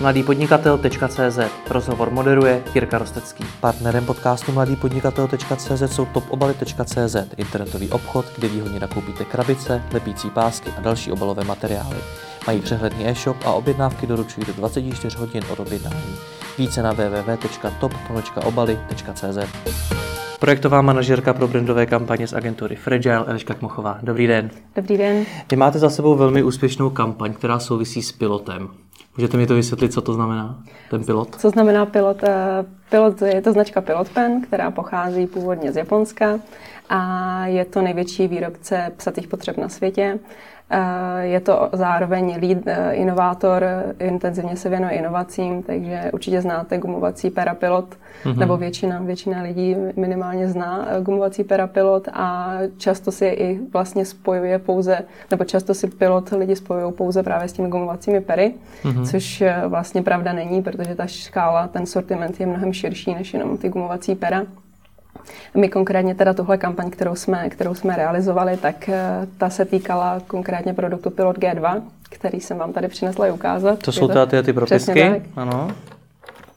mladýpodnikatel.cz Rozhovor moderuje Jirka Rostecký. Partnerem podcastu mladýpodnikatel.cz jsou topobaly.cz internetový obchod, kde výhodně nakoupíte krabice, lepící pásky a další obalové materiály. Mají přehledný e-shop a objednávky doručují do 24 hodin od objednání. Více na www.top.obaly.cz Projektová manažerka pro brandové kampaně z agentury Fragile, Eliška Kmochová. Dobrý den. Dobrý den. Vy máte za sebou velmi úspěšnou kampaň, která souvisí s pilotem. Můžete mi to vysvětlit, co to znamená, ten pilot? Co znamená pilot? Eh, pilot je to značka Pilot Pen, která pochází původně z Japonska a je to největší výrobce psatých potřeb na světě. Eh, je to zároveň lead eh, inovátor, intenzivně se věnuje inovacím, takže určitě znáte gumovací perapilot, mm-hmm. nebo většina, většina lidí minimálně zná eh, gumovací perapilot a často si i vlastně spojuje pouze, nebo často si pilot lidi spojují pouze právě s těmi gumovacími pery, mm-hmm. což vlastně pravda není, protože ta škála, ten sortiment je mnohem širší než jenom ty gumovací pera. My konkrétně teda tuhle kampaň, kterou jsme, kterou jsme realizovali, tak eh, ta se týkala konkrétně produktu Pilot G2, který jsem vám tady přinesla i ukázat. To jsou ty, ty propisky? Ano.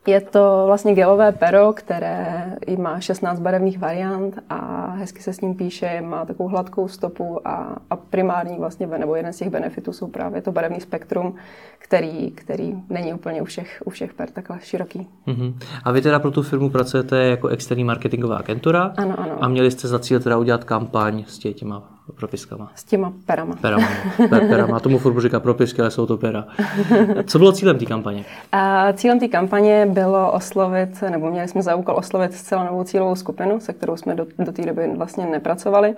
Je to vlastně gelové pero, které má 16 barevných variant a hezky se s ním píše, má takovou hladkou stopu a, a primární vlastně, nebo jeden z těch benefitů jsou právě to barevný spektrum, který, který není úplně u všech, u všech per takhle široký. Uh-huh. A vy teda pro tu firmu pracujete jako externí marketingová agentura ano, ano. a měli jste za cíl teda udělat kampaň s těma propiskama. S těma perama. Perama, per, perama. Tomu furt říká propisky, ale jsou to pera. Co bylo cílem té kampaně? A cílem té kampaně bylo oslovit, nebo měli jsme za úkol oslovit zcela novou cílovou skupinu, se kterou jsme do, do té doby vlastně nepracovali.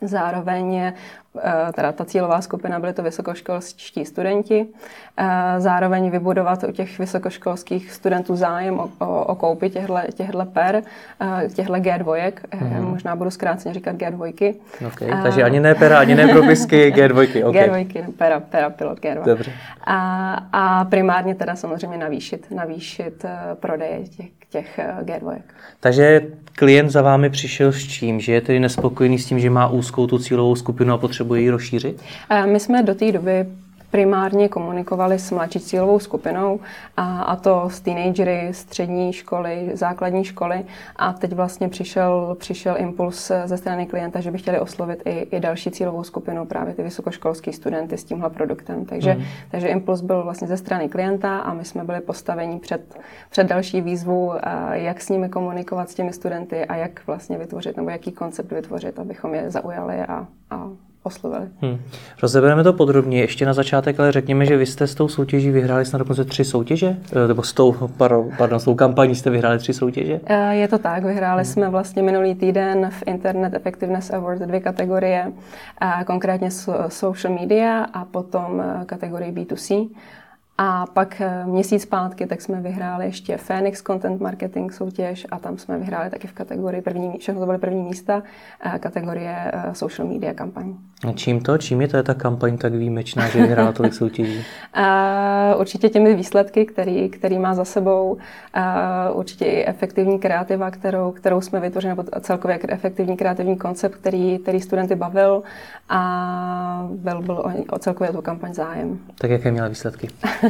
Zároveň Eh, teda ta cílová skupina byly to vysokoškolští studenti, eh, zároveň vybudovat u těch vysokoškolských studentů zájem o, o, o koupi těchto per, eh, těchto G2, mm. možná budu zkráceně říkat G2. Okay, a, takže ani ne pera, ani ne propisky, G2. Okay. G2, pera, pera, pilot G2. Dobře. A, a primárně teda samozřejmě navýšit, navýšit prodeje těch, těch G2. Takže klient za vámi přišel s čím? Že je tedy nespokojený s tím, že má úzkou tu cílovou skupinu a potřebuje potřebuje ji rozšířit? My jsme do té doby primárně komunikovali s mladší cílovou skupinou, a, a to s teenagery, střední školy, základní školy. A teď vlastně přišel, přišel impuls ze strany klienta, že by chtěli oslovit i, i další cílovou skupinu, právě ty vysokoškolské studenty s tímhle produktem. Takže, mm. takže impuls byl vlastně ze strany klienta a my jsme byli postaveni před, před další výzvu, jak s nimi komunikovat s těmi studenty a jak vlastně vytvořit, nebo jaký koncept vytvořit, abychom je zaujali a, a oslovili. Hmm. Rozebereme to podrobně. Ještě na začátek, ale řekněme, že vy jste s tou soutěží vyhráli snad dokonce tři soutěže? Eh, nebo s tou, pardon, s tou kampaní jste vyhráli tři soutěže? Eh, je to tak. Vyhráli hmm. jsme vlastně minulý týden v Internet Effectiveness Award dvě kategorie, konkrétně social media a potom eh, kategorii B2C. A pak eh, měsíc zpátky tak jsme vyhráli ještě Phoenix Content Marketing soutěž a tam jsme vyhráli taky v kategorii první, všechno to byly první místa, eh, kategorie eh, social media kampaň. A čím to? Čím je to ta kampaň tak výjimečná, že vyhrála tolik soutěží? určitě těmi výsledky, který, který má za sebou, určitě i efektivní kreativa, kterou, kterou jsme vytvořili, nebo celkově efektivní kreativní koncept, který, který studenty bavil a byl, byl o, o celkově tu kampaň zájem. Tak jaké měla výsledky?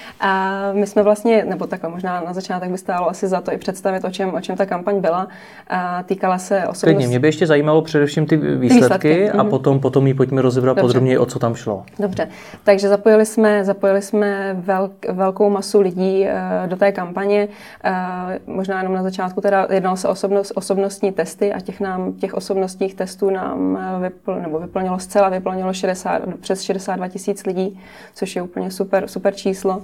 A my jsme vlastně, nebo takhle možná na začátek by stálo asi za to i představit, o čem, o čem ta kampaň byla. A týkala se osobnosti. Klidně, mě by ještě zajímalo především ty výsledky, ty výsledky. a mm-hmm. potom, potom ji pojďme rozebrat podrobněji, o co tam šlo. Dobře, takže zapojili jsme, zapojili jsme velk, velkou masu lidí uh, do té kampaně. Uh, možná jenom na začátku teda jednalo se osobnost, osobnostní testy a těch, nám, těch osobnostních testů nám eh, vypl, nebo vyplnilo zcela, vyplnilo 60, přes 62 tisíc lidí, což je úplně super, super číslo.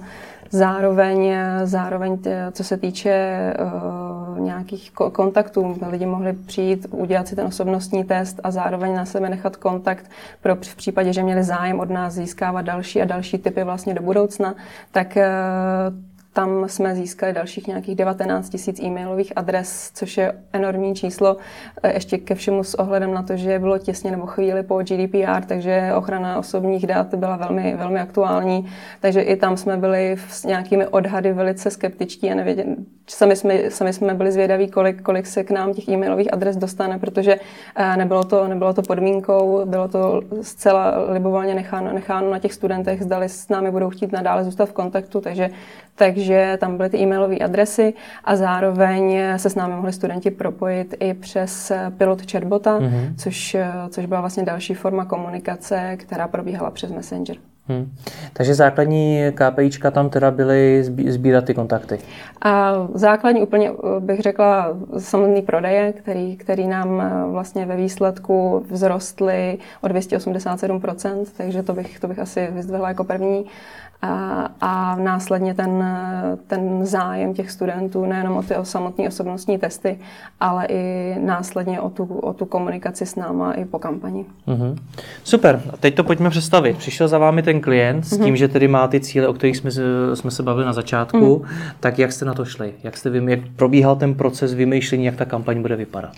Zároveň, zároveň co se týče uh, nějakých kontaktů, lidi mohli přijít, udělat si ten osobnostní test a zároveň na sebe nechat kontakt pro v případě, že měli zájem od nás získávat další a další typy vlastně do budoucna, tak uh, tam jsme získali dalších nějakých 19 tisíc e-mailových adres, což je enormní číslo. E, ještě ke všemu s ohledem na to, že bylo těsně nebo chvíli po GDPR, takže ochrana osobních dat byla velmi, velmi aktuální. Takže i tam jsme byli s nějakými odhady velice skeptičtí a nevěděli, sami jsme, sami jsme byli zvědaví, kolik, kolik se k nám těch e-mailových adres dostane, protože eh, nebylo to, nebylo to podmínkou, bylo to zcela libovolně necháno, necháno na těch studentech, zdali s námi budou chtít nadále zůstat v kontaktu, takže, takže tam byly ty e-mailové adresy a zároveň se s námi mohli studenti propojit i přes pilot chatbota, mm-hmm. což, což byla vlastně další forma komunikace, která probíhala přes Messenger. Hmm. Takže základní KPIčka tam teda byly sbírat ty kontakty. A základní úplně bych řekla samotný prodeje, který, který nám eh, vlastně ve výsledku vzrostly o 287%, takže to bych, to bych asi vyzdvihla jako první a, a následně ten, ten zájem těch studentů nejenom o ty samotné osobnostní testy, ale i následně o tu, o tu komunikaci s náma i po kampani. Mm-hmm. Super, a teď to pojďme představit. Přišel za vámi ten klient s tím, mm-hmm. že tedy má ty cíle, o kterých jsme, jsme se bavili na začátku, mm-hmm. tak jak jste na to šli? Jak, jste, jak probíhal ten proces vymýšlení, jak ta kampaň bude vypadat?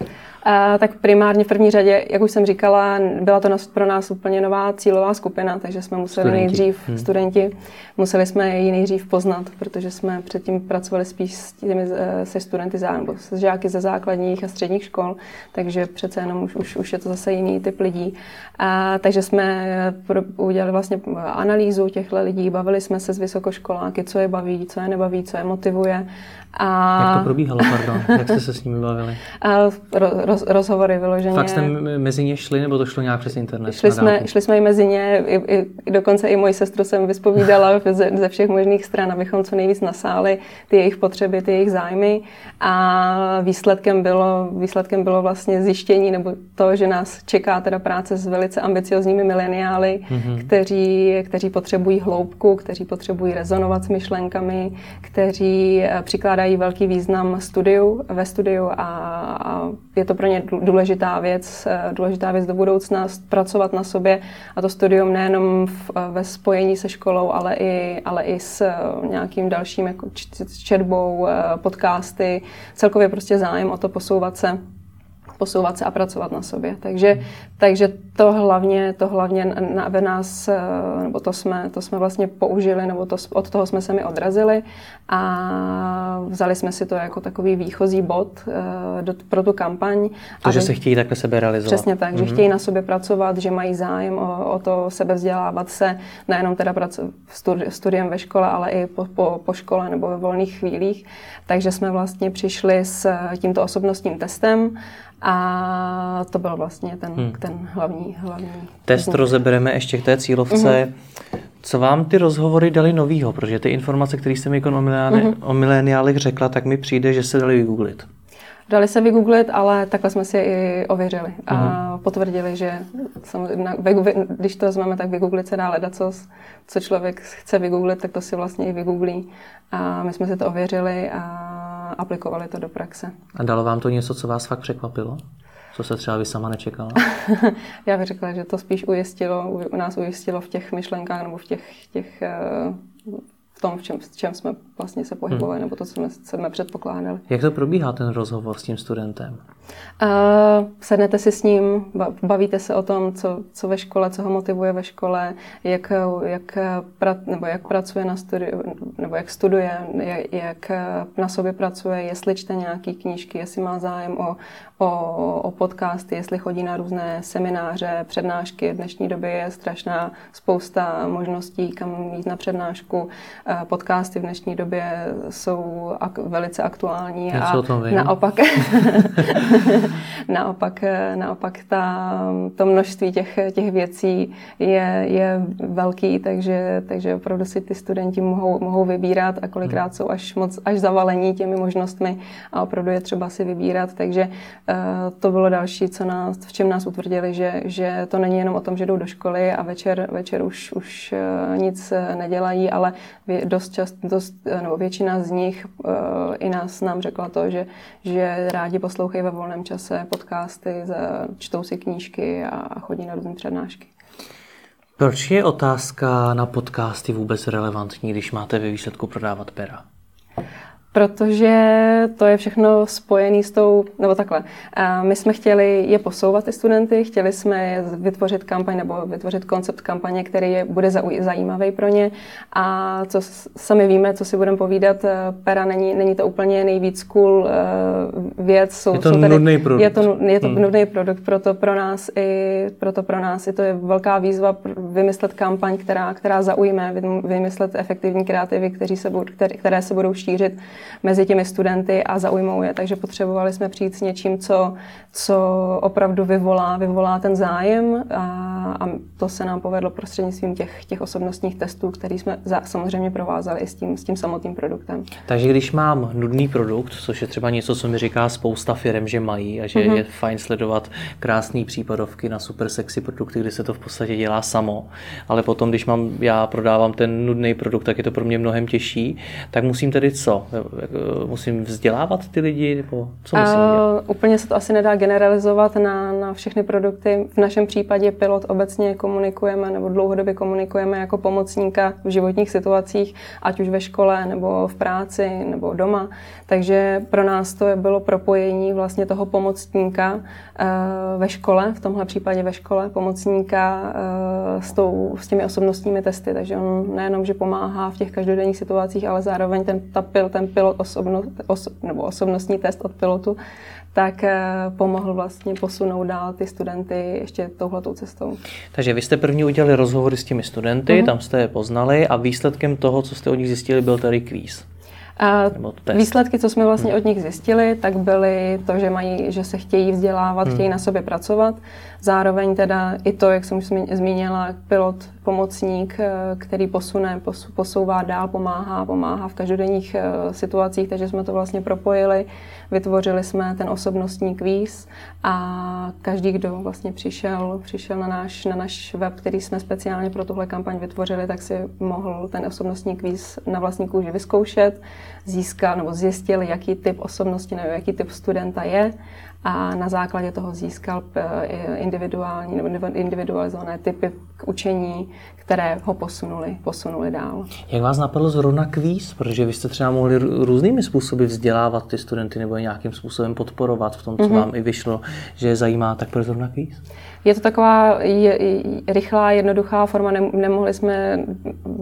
A, tak primárně v první řadě, jak už jsem říkala, byla to pro nás úplně nová cílová skupina, takže jsme museli studenti. nejdřív hmm. studenti, museli jsme ji nejdřív poznat, protože jsme předtím pracovali spíš s těmi, eh, se studenty nebo s žáky ze základních a středních škol, takže přece jenom už, už, už je to zase jiný typ lidí. A, takže jsme eh, udělali vlastně analýzu těchto lidí, bavili jsme se s vysokoškoláky, co je baví, co je nebaví, co je motivuje. A... Jak to probíhalo, pardon? Jak jste se s nimi bavili? A roz, rozhovory vyloženě. Fakt jste mezi ně šli, nebo to šlo nějak přes internet? Šli jsme, šli jsme i mezi ně, i, i, dokonce i moji sestru jsem vyspovídala ze, ze všech možných stran, abychom co nejvíc nasáli ty jejich potřeby, ty jejich zájmy. A výsledkem bylo, výsledkem bylo vlastně zjištění, nebo to, že nás čeká teda práce s velice ambiciozními mileniály, mm-hmm. kteří, kteří potřebují hloubku, kteří potřebují rezonovat s myšlenkami, kteří eh, přikládají velký význam studiu, ve studiu a, a je to pro ně důležitá věc, eh, důležitá věc do budoucna, pracovat na sobě a to studium nejenom v, eh, ve spojení se školou, ale i, ale i s eh, nějakým dalším jako četbou, podcasty, celkově prostě zájem o to posouvat se posouvat se a pracovat na sobě. Takže, takže to hlavně, to hlavně na, ve nás, eh, nebo to jsme, to jsme vlastně použili, nebo to, od toho jsme se mi odrazili a vzali jsme si to jako takový výchozí bod uh, do, pro tu kampaň. To, že se chtějí takhle sebe realizovat. Přesně tak, mm-hmm. že mhm. chtějí na sobě pracovat, že mají zájem o, o to sebevzdělávat se, nejenom teda studi, studiem ve škole, ale i po, po, po škole nebo ve volných chvílích. Takže jsme vlastně přišli s tímto osobnostním testem a to byl vlastně ten, hmm. ten hlavní, hlavní... Test punkt. rozebereme ještě k té cílovce. Mm-hmm. Co vám ty rozhovory dali novýho? Protože ty informace, které jste mi jako o, mm-hmm. o mileniálech řekla, tak mi přijde, že se dali vygooglit. Dali se vygooglit, ale takhle jsme si i ověřili a mm. potvrdili, že když to vezmeme, tak vygooglit se dá leda, co, co člověk chce vygooglit, tak to si vlastně i vygooglí. A my jsme si to ověřili a aplikovali to do praxe. A dalo vám to něco, co vás fakt překvapilo? Co se třeba vy sama nečekala? Já bych řekla, že to spíš ujistilo, u nás ujistilo v těch myšlenkách nebo v těch, těch eh, v tom, v čem, v čem jsme vlastně se pohybovali, hmm. nebo to, co jsme, co jsme předpokládali. Jak to probíhá, ten rozhovor s tím studentem? Uh, sednete si s ním, bavíte se o tom, co, co ve škole, co ho motivuje ve škole, jak, jak, pra, nebo jak pracuje na studiu, nebo jak studuje, jak, jak na sobě pracuje, jestli čte nějaké knížky, jestli má zájem o, o, o podcasty, jestli chodí na různé semináře, přednášky. V dnešní době je strašná spousta možností, kam jít na přednášku. Podcasty v dnešní době jsou ak- velice aktuální Já a naopak naopak, naopak ta, to množství těch, těch věcí je, je velký, takže, takže opravdu si ty studenti mohou, mohou vybírat a kolikrát hmm. jsou až moc až zavalení těmi možnostmi a opravdu je třeba si vybírat, takže to bylo další, co nás, v čem nás utvrdili, že, že to není jenom o tom, že jdou do školy a večer, večer už, už uh, nic nedělají, ale dost čas, dost, nebo většina z nich i nás nám řekla to, že, že rádi poslouchají ve volném čase podcasty, čtou si knížky a chodí na různé přednášky. Proč je otázka na podcasty vůbec relevantní, když máte ve výsledku prodávat pera? Protože to je všechno spojené s tou, nebo takhle. My jsme chtěli je posouvat, ty studenty, chtěli jsme vytvořit kampaň nebo vytvořit koncept kampaně, který je, bude zajímavý pro ně. A co sami víme, co si budeme povídat, eh, Pera není, není to úplně nejvíc cool eh, věc. Jsou, je to jsou tady, nudný produkt. Je to, je to hmm. nudný produkt, proto pro nás i proto pro nás i to je velká výzva vymyslet kampaň, která, která zaujme, vymyslet efektivní kreativy, kteří se, které, které se budou šířit mezi těmi studenty a zaujmou je. Takže potřebovali jsme přijít s něčím, co, co opravdu vyvolá, vyvolá ten zájem a, a to se nám povedlo prostřednictvím těch, těch osobnostních testů, který jsme za, samozřejmě provázali i s tím, s tím samotným produktem. Takže když mám nudný produkt, což je třeba něco, co mi říká spousta firm, že mají a že mm-hmm. je fajn sledovat krásné případovky na super sexy produkty, kdy se to v podstatě dělá samo, ale potom, když mám, já prodávám ten nudný produkt, tak je to pro mě mnohem těžší, tak musím tedy co? Musím vzdělávat ty lidi? Nebo co musím uh, Úplně se to asi nedá generalizovat na, na všechny produkty. V našem případě pilot obecně komunikujeme nebo dlouhodobě komunikujeme jako pomocníka v životních situacích, ať už ve škole nebo v práci nebo doma. Takže pro nás to bylo propojení vlastně toho pomocníka uh, ve škole, v tomhle případě ve škole, pomocníka uh, s, tou, s těmi osobnostními testy. Takže on nejenom, že pomáhá v těch každodenních situacích, ale zároveň ten, ta pil, ten pilot osobno, oso, nebo osobnostní test od pilotu, tak eh, pomohl vlastně posunout dál ty studenty ještě touhletou cestou. Takže vy jste první udělali rozhovory s těmi studenty, mm-hmm. tam jste je poznali a výsledkem toho, co jste od nich zjistili, byl tady kvíz. A výsledky, co jsme vlastně hmm. od nich zjistili, tak byly to, že mají, že se chtějí vzdělávat, hmm. chtějí na sobě pracovat. Zároveň teda i to, jak jsem už zmínila, pilot, pomocník, eh, který posune, posouvá dál, pomáhá, pomáhá v každodenních eh, situacích, takže jsme to vlastně propojili. Vytvořili jsme ten osobnostní kvíz a každý, kdo vlastně přišel, přišel na náš, na náš web, který jsme speciálně pro tuhle kampaň vytvořili, tak si mohl ten osobnostní kvíz na vlastní kůži vyzkoušet, získal nebo zjistil, jaký typ osobnosti nebo jaký typ studenta je a na základě toho získal eh, individuální nebo individualizované typy k učení, které ho posunuli, posunuli dál. Jak vás napadlo zrovna kvíz? Protože vy jste třeba mohli různými způsoby vzdělávat ty studenty nebo je nějakým způsobem podporovat v tom, co mm-hmm. vám i vyšlo, že je zajímá, tak proč zrovna kvíz? Je to taková je, rychlá, jednoduchá forma. Nemohli jsme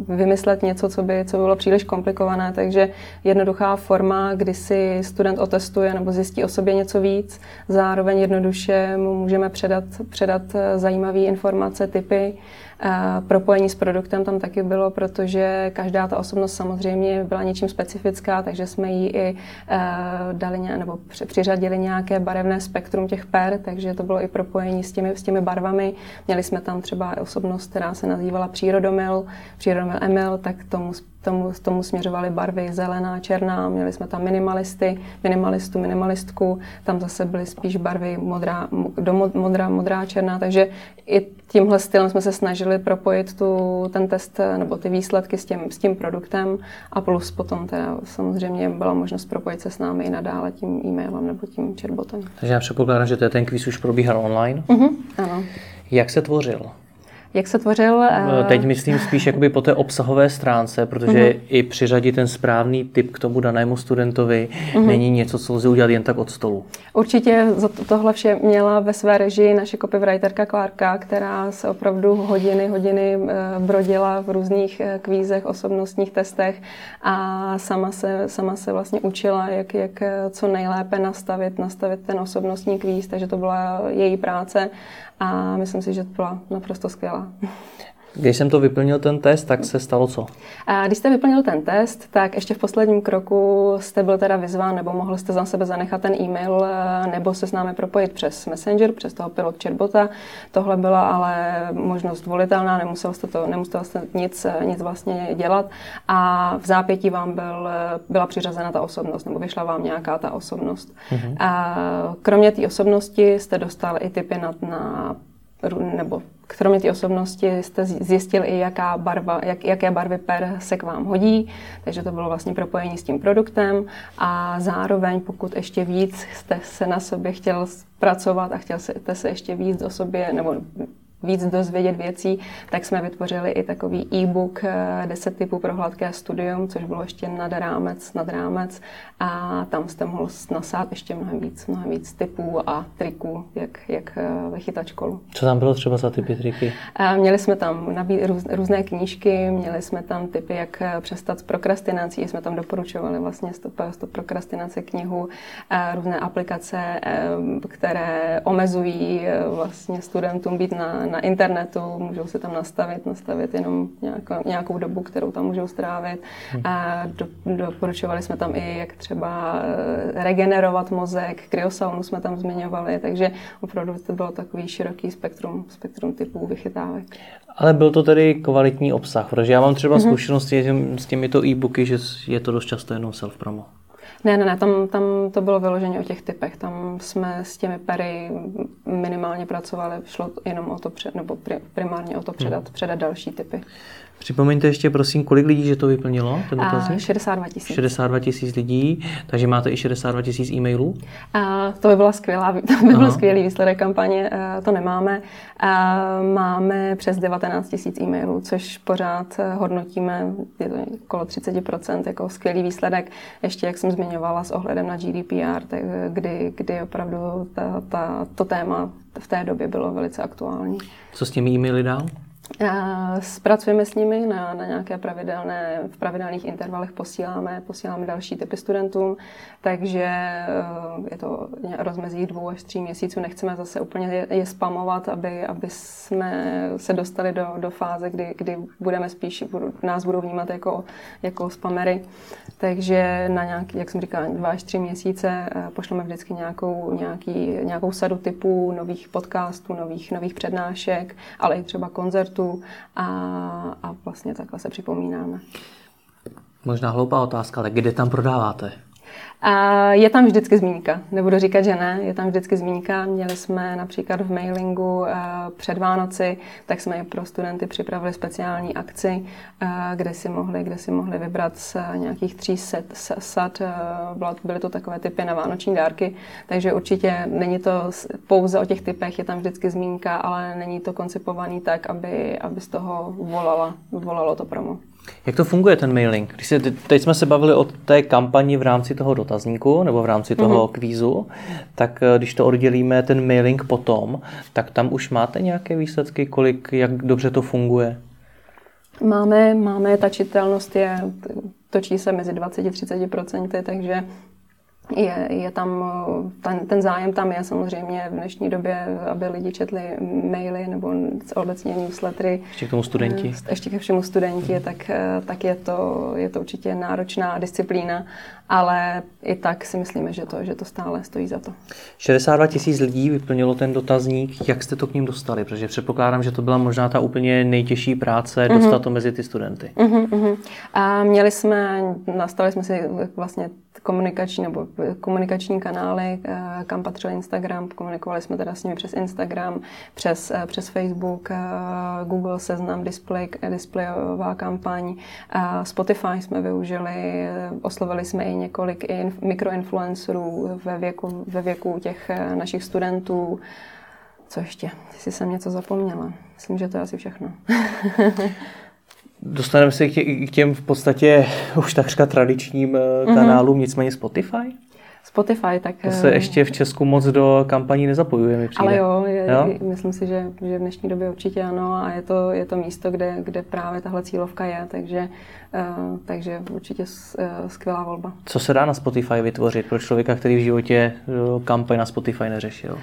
vymyslet něco, co by co bylo příliš komplikované, takže jednoduchá forma, kdy si student otestuje nebo zjistí o sobě něco víc. Zároveň jednoduše mu můžeme předat, předat zajímavé informace, typy, Propojení s produktem tam taky bylo, protože každá ta osobnost samozřejmě byla něčím specifická, takže jsme jí i e, dali ně, nebo přiřadili nějaké barevné spektrum těch per, takže to bylo i propojení s těmi, s těmi barvami. Měli jsme tam třeba osobnost, která se nazývala Přírodomil, Přírodomil Emil, tak tomu tomu, tomu směřovaly barvy zelená, černá, měli jsme tam minimalisty, minimalistu, minimalistku, tam zase byly spíš barvy modrá, do modrá, modrá, černá, takže i tímhle stylem jsme se snažili propojit tu, ten test nebo ty výsledky s tím, s tím produktem a plus potom teda samozřejmě byla možnost propojit se s námi i nadále tím e-mailem nebo tím chatbotem. Takže já předpokládám, že ten kvíz už probíhal online? Uh-huh, ano. Jak se tvořil? Jak se tvořil? Eh, teď myslím spíš jakoby po té obsahové stránce, protože uh-huh. i přiřadit ten správný typ k tomu danému studentovi uh-huh. není něco, co lze udělat jen tak od stolu. Určitě za tohle vše měla ve své režii naše copywriterka Klárka, která se opravdu hodiny, hodiny eh, brodila v různých eh, kvízech, osobnostních testech a sama se, sama se vlastně učila, jak, jak co nejlépe nastavit, nastavit ten osobnostní kvíz, takže to byla její práce a myslím si, že to byla naprosto skvělá. Když jsem to vyplnil ten test, tak se stalo co? A když jste vyplnil ten test, tak ještě v posledním kroku jste byl teda vyzván, nebo mohl jste za sebe zanechat ten e-mail, eh, nebo se s námi propojit přes Messenger, přes toho pilot chatbota. Tohle byla ale možnost volitelná, nemusel jste, to, nemusel jste nic, nic vlastně dělat a v zápětí vám byl, byla přiřazena ta osobnost, nebo vyšla vám nějaká ta osobnost. Mm-hmm. A kromě té osobnosti jste dostal i typy na, na nebo kromě té osobnosti jste zjistil i, jaká barva, jak, jaké barvy per se k vám hodí, takže to bylo vlastně propojení s tím produktem. A zároveň, pokud ještě víc jste se na sobě chtěl pracovat a chtěl jste se ještě víc o sobě, nebo víc dozvědět věcí, tak jsme vytvořili i takový e-book 10 eh, typů pro hladké studium, což bylo ještě nad rámec, nad rámec a tam jste mohl nasát ještě mnohem víc, mnohem víc typů a triků, jak, jak eh, vychytat školu. Co tam bylo třeba za typy triky? Měli jsme tam nabí, růz, různé knížky, měli jsme tam typy, jak eh, přestat s prokrastinací, jsme tam doporučovali vlastně stop, stop prokrastinace knihu, různé aplikace, které omezují vlastně studentům být na, na internetu, můžou se tam nastavit, nastavit jenom nějakou, nějakou dobu, kterou tam můžou strávit. Hmm. A do, doporučovali jsme tam i, jak třeba eh, regenerovat mozek, kryosaunu jsme tam zmiňovali, takže opravdu to bylo takový široký spektrum, spektrum typů vychytávek. Ale byl to tedy kvalitní obsah, protože já mám třeba mm-hmm. zkušenosti s těmito e-booky, že je to dost často jenom self-promo. Ne, ne, ne, tam, tam to bylo vyloženě o těch typech. Tam jsme s těmi pery minimálně pracovali, šlo jenom o to, před, nebo primárně o to předat, hmm. předat další typy. Připomeňte ještě, prosím, kolik lidí, že to vyplnilo, ten dotazník? 62 tisíc. 62 tisíc lidí, takže máte i 62 tisíc e-mailů? A to by byla skvělá, to by byl skvělý výsledek kampaně, to nemáme. A máme přes 19 tisíc e-mailů, což pořád eh, hodnotíme, je to okolo 30%, jako skvělý výsledek. Ještě, jak jsem zmiňovala, s ohledem na GDPR, tak eh, kdy, kdy opravdu ta, ta, to téma v té době bylo velice aktuální. Co s těmi e-maily dál? Spracujeme s nimi na, na nějaké pravidelné, v pravidelných intervalech posíláme, posíláme další typy studentům, takže eh, je to rozmezí dvou až tří měsíců. Nechceme zase úplně je, spamovat, aby, aby jsme se dostali do, do fáze, kdy, kdy budeme spíš, nás budou vnímat jako, jako spamery. Takže na nějaký, jak jsem říkala, dva až tři měsíce eh, pošleme vždycky nějakou, nějaký, nějakou sadu typů nových podcastů, nových, nových přednášek, ale i třeba koncertů sportu a, a vlastně takhle se připomínáme. Možná hloupá otázka, ale kde tam prodáváte? A je tam vždycky zmínka. Nebudu říkat, že ne, je tam vždycky zmínka. Měli jsme například v mailingu eh, před Vánoci, tak jsme pro studenty připravili speciální akci, eh, kde si mohli, kde si mohli vybrat z nějakých tří set, sad. Eh, byly to takové typy na vánoční dárky, takže určitě není to pouze o těch typech, je tam vždycky zmínka, ale není to koncipovaný tak, aby, aby z toho volala, volalo to promo. Jak to funguje ten mailing? Když se, teď jsme se bavili o té kampani v rámci toho dotazníku nebo v rámci toho mm-hmm. kvízu, tak eh, když to oddělíme ten mailing potom, tak tam už máte nějaké výsledky, kolik, jak dobře to funguje? Máme, máme, ta čitelnost je, točí se mezi 20-30%, takže je, je tam, ten, ten zájem tam je samozřejmě v dnešní době, aby lidi četli maily nebo obecně newslettery. Ještě k tomu studenti. Eh, ještě ke všemu studenti, tak, eh, tak je, to, je to určitě náročná disciplína, ale i tak si myslíme, že to, že to stále stojí za to. 62 tisíc lidí vyplnilo ten dotazník. Jak jste to k ním dostali? Protože předpokládám, že to byla možná ta úplně nejtěžší práce mm-hmm. dostat to mezi ty studenty. Mm-hmm. A měli jsme, nastavili jsme si vlastně komunikační nebo komunikační kanály, eh, kam patřil Instagram. Komunikovali jsme teda s nimi přes Instagram, přes, eh, přes Facebook, eh, Google Seznam, display, displejová kampaň. Spotify jsme využili, oslovili jsme i několik mikroinfluencerů ve věku, ve věku těch našich studentů. Co ještě? Jestli jsem něco zapomněla. Myslím, že to je asi všechno. Dostaneme se k těm v podstatě už takřka tradičním mm-hmm. kanálům, nicméně Spotify? Spotify, tak... To se ještě v Česku moc do kampaní nezapojuje, mi přijde. Ale jo, je, jo? myslím si, že, že v dnešní době určitě ano a je to, je to místo, kde, kde právě tahle cílovka je, takže, takže určitě uh, skvělá volba. Co se dá na Spotify vytvořit pro člověka, který v životě uh, kampaň na Spotify neřešil?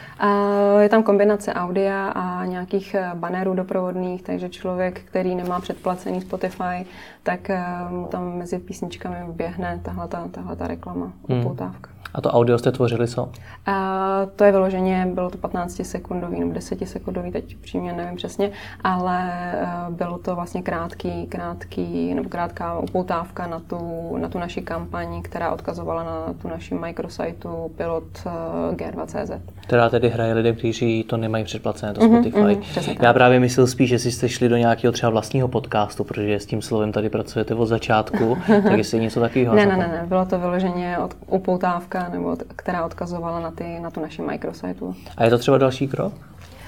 Je tam kombinace audia a nějakých bannerů doprovodných, takže člověk, který nemá předplacený Spotify, tak uh, tam mezi písničkami běhne tahle ta reklama, hmm. upoutávka. A to audio jste tvořili co? A to je vyloženě, bylo to 15 sekundový nebo 10 sekundový, teď přímě nevím přesně, ale eh, bylo to vlastně krátký, krátký nebo krátká upoutávka na tu, na tu naši kampaň, která odkazovala na tu naši micrositeu pilot eh, G2CZ. Která tedy hraje lidem, kteří to nemají předplacené, to mhm, Spotify. Mm-hmm, mm, Já právě myslel spíš, že jste šli do nějakého třeba vlastního podcastu, protože s tím slovem tady pracujete od začátku, tak jestli něco takového. ne, ne, ne, ne, bylo to vyloženě od, upoutávka nebo která odkazovala na, ty, na tu naši microsite. A je to třeba další krok,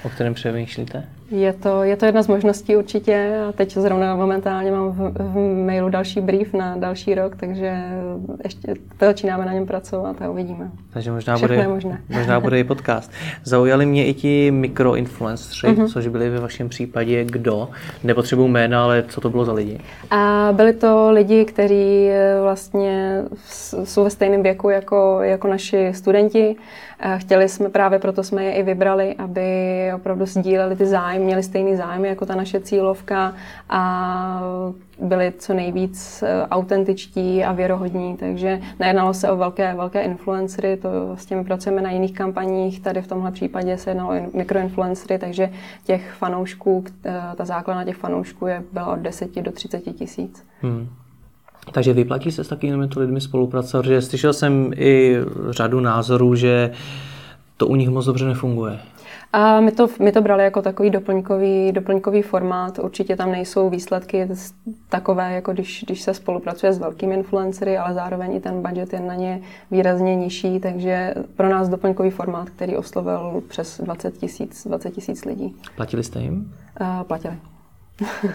o kterém přemýšlíte? Je to, je to jedna z možností určitě a teď zrovna momentálně mám v, v mailu další brief na další rok, takže ještě začínáme na něm pracovat a uvidíme. Takže možná bude, možné. možná bude i podcast. Zaujali mě i ti mikroinfluenceri, uh-huh. což byli ve vašem případě kdo? Nepotřebuji jména, ale co to bylo za lidi? A byli to lidi, kteří eh, vlastně jsou ve stejném věku jako, jako naši studenti. Chtěli jsme, právě proto jsme je i vybrali, aby opravdu sdíleli ty zájmy, měli stejný zájmy jako ta naše cílovka a byli co nejvíc eh, autentičtí a věrohodní, takže nejednalo se o velké, velké influencery, to s těmi pracujeme na jiných kampaních, tady v tomhle případě se jednalo o mikroinfluencery, takže těch fanoušků, eh, ta základna těch fanoušků je byla od 10 do 30 tisíc. Hmm. Takže vyplatí se s takovými lidmi spolupracovat, že slyšel jsem i řadu názorů, že to u nich moc dobře nefunguje. A my to, my to brali jako takový doplňkový, doplňkový formát. Určitě tam nejsou výsledky takové, jako když, když se spolupracuje s velkými influencery, ale zároveň i ten budget je na ně výrazně nižší, takže pro nás doplňkový formát, který oslovil přes 20 tisíc 20 lidí. Platili jste jim? Uh, platili.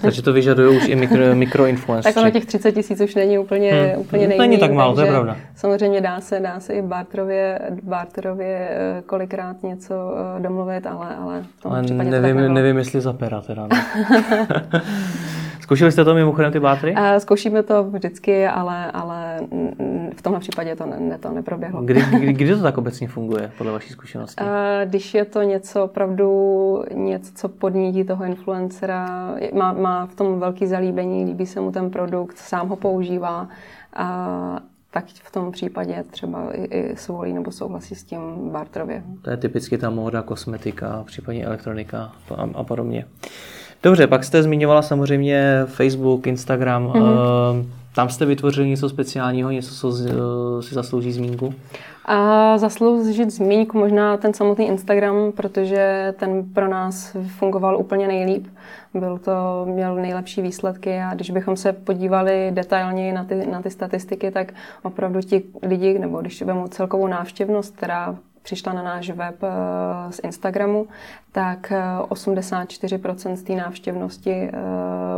Takže to vyžaduje už i mikro, mikroinfluenceři. Tak ono těch 30 tisíc už není úplně, hmm. úplně nejméně. Není tak málo, to je pravda. Samozřejmě dá se, dá se i barterově, barterově eh, kolikrát něco eh, domluvit, ale, ale ale nevím, nevím, jestli za pera teda. Zkoušeli jste to mimochodem ty bátry? Uh, zkoušíme to vždycky, ale, ale v tomhle případě to, ne, to neproběhlo. Kdy, kdy, kdy to tak obecně funguje, podle vaší zkušenosti? Uh, když je to něco opravdu, něco, co podnítí toho influencera, má, má v tom velký zalíbení, líbí se mu ten produkt, sám ho používá, a tak v tom případě třeba i, i svolí nebo souhlasí s tím barterově. To je typicky ta móda, kosmetika, případně elektronika a, a podobně. Dobře, pak jste zmiňovala samozřejmě Facebook, Instagram. Mm-hmm. Tam jste vytvořili něco speciálního, něco, co si zaslouží zmínku? A zasloužit zmínku možná ten samotný Instagram, protože ten pro nás fungoval úplně nejlíp. Byl to, měl nejlepší výsledky a když bychom se podívali detailněji na ty, na ty statistiky, tak opravdu ti lidi, nebo když vemu celkovou návštěvnost, která přišla na náš web eh, z Instagramu, tak 84% eh, z té návštěvnosti eh,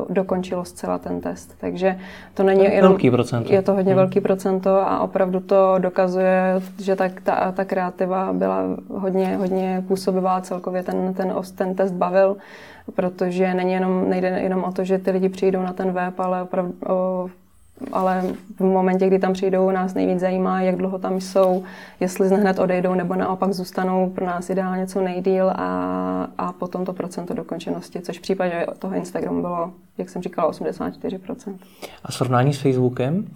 dokončilo zcela ten test. Takže to není to je jenom... Velký procento. Je to hodně hmm. velký procento a opravdu to dokazuje, že tak ta, ta kreativa byla hodně, hodně působivá celkově ten, ten, ten test bavil, protože není jenom, nejde jenom o to, že ty lidi přijdou na ten web, ale opravdu o, ale v momentě, kdy tam přijdou, nás nejvíc zajímá, jak dlouho tam jsou, jestli hned odejdou nebo naopak zůstanou pro nás ideálně co nejdíl a, a potom to procento dokončenosti, což v případě toho Instagramu bylo, jak jsem říkala, 84%. A srovnání s Facebookem?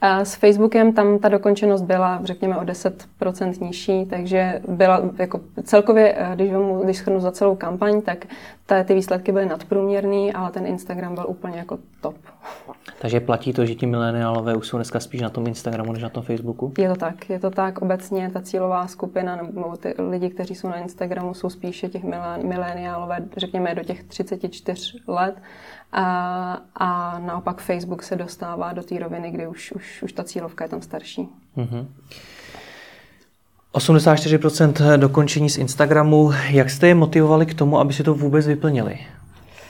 A s Facebookem tam ta dokončenost byla, řekněme, o 10% nižší, takže byla jako celkově, eh, když, vemu, když schrnu za celou kampaň, tak ta, ty výsledky byly nadprůměrný, ale ten Instagram byl úplně jako top. Takže platí to, že ti mileniálové už jsou dneska spíš na tom Instagramu než na tom Facebooku? Je to tak, je to tak. Obecně ta cílová skupina nebo ty lidi, kteří jsou na Instagramu, jsou spíše těch mileniálové, řekněme, do těch 34 let. A, a naopak Facebook se dostává do té roviny, kdy už, už, už ta cílovka je tam starší. Mm-hmm. 84% dokončení z Instagramu. Jak jste je motivovali k tomu, aby si to vůbec vyplnili?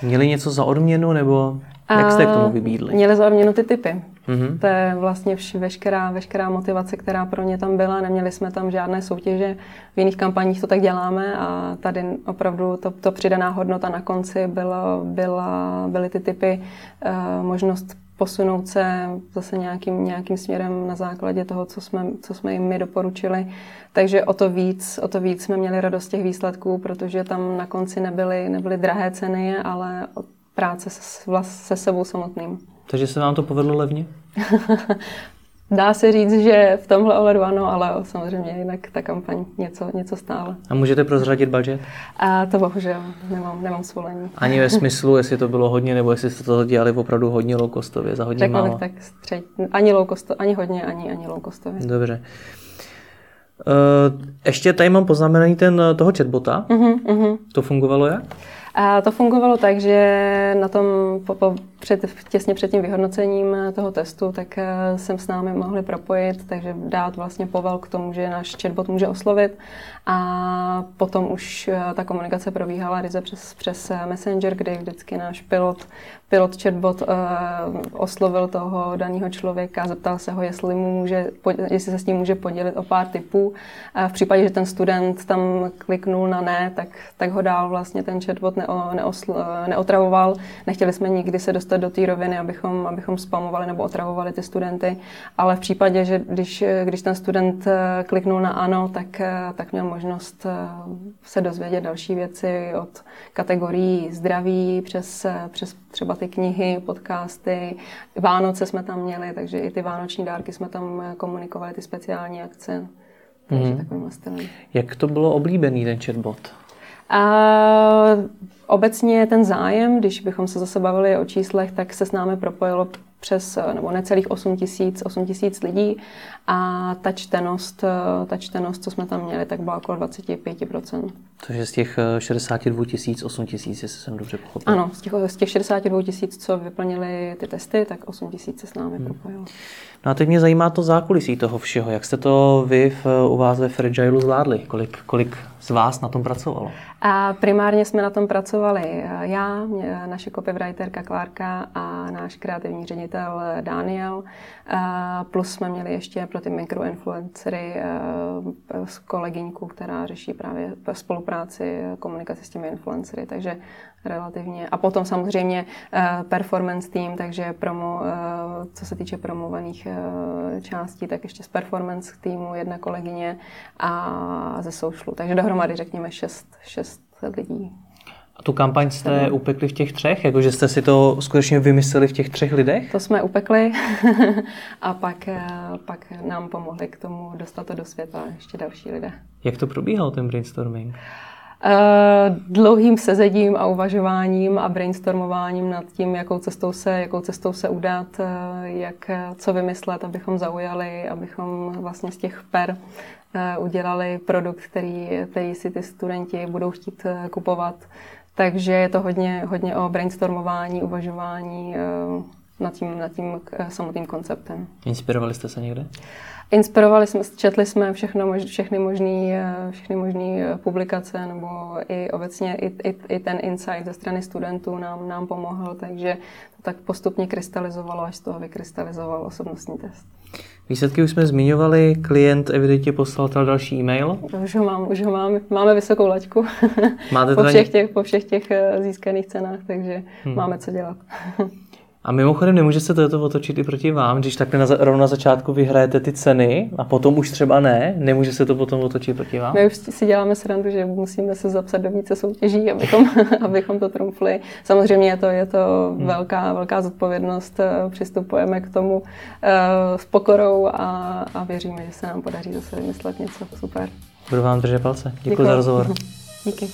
Měli něco za odměnu nebo jak jste k tomu vybídli? Měli za odměnu ty typy. Mm-hmm. To je vlastně vš- veškerá, veškerá motivace, která pro ně tam byla. Neměli jsme tam žádné soutěže. V jiných kampaních to tak děláme a tady opravdu to, to přidaná hodnota na konci byla, byla, byly ty typy, uh, možnost posunout se zase nějakým, nějakým směrem na základě toho, co jsme, co jsme jim my doporučili. Takže o to víc, o to víc jsme měli radost těch výsledků, protože tam na konci nebyly, nebyly drahé ceny, ale práce se, se sebou samotným. Takže se vám to povedlo levně? Dá se říct, že v tomhle ohledu ano, ale samozřejmě jinak ta kampaň něco, něco stále. A můžete prozradit budget? A to bohužel, nemám, nemám svolení. Ani ve smyslu, jestli to bylo hodně, nebo jestli jste to dělali opravdu hodně low costově, za hodně Řekla málo? tak střed, ani low cost, ani hodně, ani, ani low costově. Dobře. Uh, ještě tady mám poznamenaný ten toho chatbota. Uh-huh, uh-huh. To fungovalo jak? A to fungovalo tak, že na tom po, po, před, těsně před tím vyhodnocením toho testu, tak eh, jsem s námi mohli propojit, takže dát vlastně povel k tomu, že náš chatbot může oslovit a potom už eh, ta komunikace probíhala ryze přes, přes Messenger, kdy vždycky náš pilot, pilot chatbot uh, oslovil toho daného člověka, zeptal se ho, jestli, mu může, jestli se s ním může podělit o pár typů. A v případě, že ten student tam kliknul na ne, tak, tak ho dál vlastně ten chatbot neo, neosl, neotravoval. Nechtěli jsme nikdy se dostat do té roviny, abychom, abychom spamovali nebo otravovali ty studenty, ale v případě, že když, když ten student eh, kliknul na ano, tak, eh, tak měl možnost eh, se dozvědět další věci od kategorií zdraví přes, přes třeba ty knihy, podcasty. Vánoce jsme tam měli, takže i ty vánoční dárky jsme tam komunikovali, ty speciální akce. Takže mm. takovým stylem. Jak to bylo oblíbený ten chatbot? A obecně ten zájem, když bychom se zase bavili o číslech, tak se s námi propojilo přes, nebo necelých 8 tisíc, 8 tisíc lidí a ta čtenost, ta čtenost, co jsme tam měli, tak byla okolo 25%. Takže z těch 62 tisíc, 8 tisíc, jestli jsem dobře pochopil. Ano, z těch, z těch 62 tisíc, co vyplnili ty testy, tak 8 tisíc se s námi hmm. propojilo. No a teď mě zajímá to zákulisí toho všeho. Jak jste to vy v, u vás ve Fragilu zvládli? Kolik, kolik z vás na tom pracovalo? A primárně jsme na tom pracovali já, mě, naše copywriterka Klárka a náš kreativní ředitel Daniel. Plus jsme měli ještě pro ty mikroinfluencery s kolegyňku, která řeší právě spolupráci, komunikaci s těmi influencery. Takže relativně. A potom samozřejmě performance team, takže promo, co se týče promovaných částí, tak ještě z performance týmu jedna kolegyně a ze socialu. Takže dohromady řekněme šest, šest lidí. A tu kampaň jste upekli v těch třech? Jakože jste si to skutečně vymysleli v těch třech lidech? To jsme upekli a pak, pak nám pomohli k tomu dostat to do světa ještě další lidé. Jak to probíhalo, ten brainstorming? Uh, dlouhým sezedím a uvažováním a brainstormováním nad tím, jakou cestou se, jakou cestou se udat, uh, jak, co vymyslet, abychom zaujali, abychom vlastně z těch per udělali produkt, který, který si ty studenti budou chtít kupovat. Takže je to hodně, hodně o brainstormování, uvažování nad tím, nad tím samotným konceptem. Inspirovali jste se někde? Inspirovali jsme, četli jsme všechno, všechny možné všechny možný publikace, nebo i obecně i, i, i ten insight ze strany studentů nám, nám pomohl, takže to tak postupně krystalizovalo, až z toho vykrystalizoval osobnostní test. Výsledky už jsme zmiňovali, klient evidentně poslal teda další e-mail. Už ho mám, už ho mám, máme vysokou laťku Máte po, všech těch, po všech těch eh, získaných cenách, takže hmm. máme co dělat. A mimochodem nemůže se toto otočit i proti vám, když takhle na, rovnou na začátku vyhrajete ty ceny a potom už třeba ne, nemůže se to potom otočit proti vám? My už si děláme srandu, že musíme se zapsat do více soutěží, abychom, abychom to trumfli. Samozřejmě je to, je to hmm. velká, velká zodpovědnost, eh, přistupujeme k tomu uh, s pokorou a, a věříme, že se nám podaří zase vymyslet něco super. Budu vám držet palce. Děkuji, Děkuji. za rozhovor. Díky.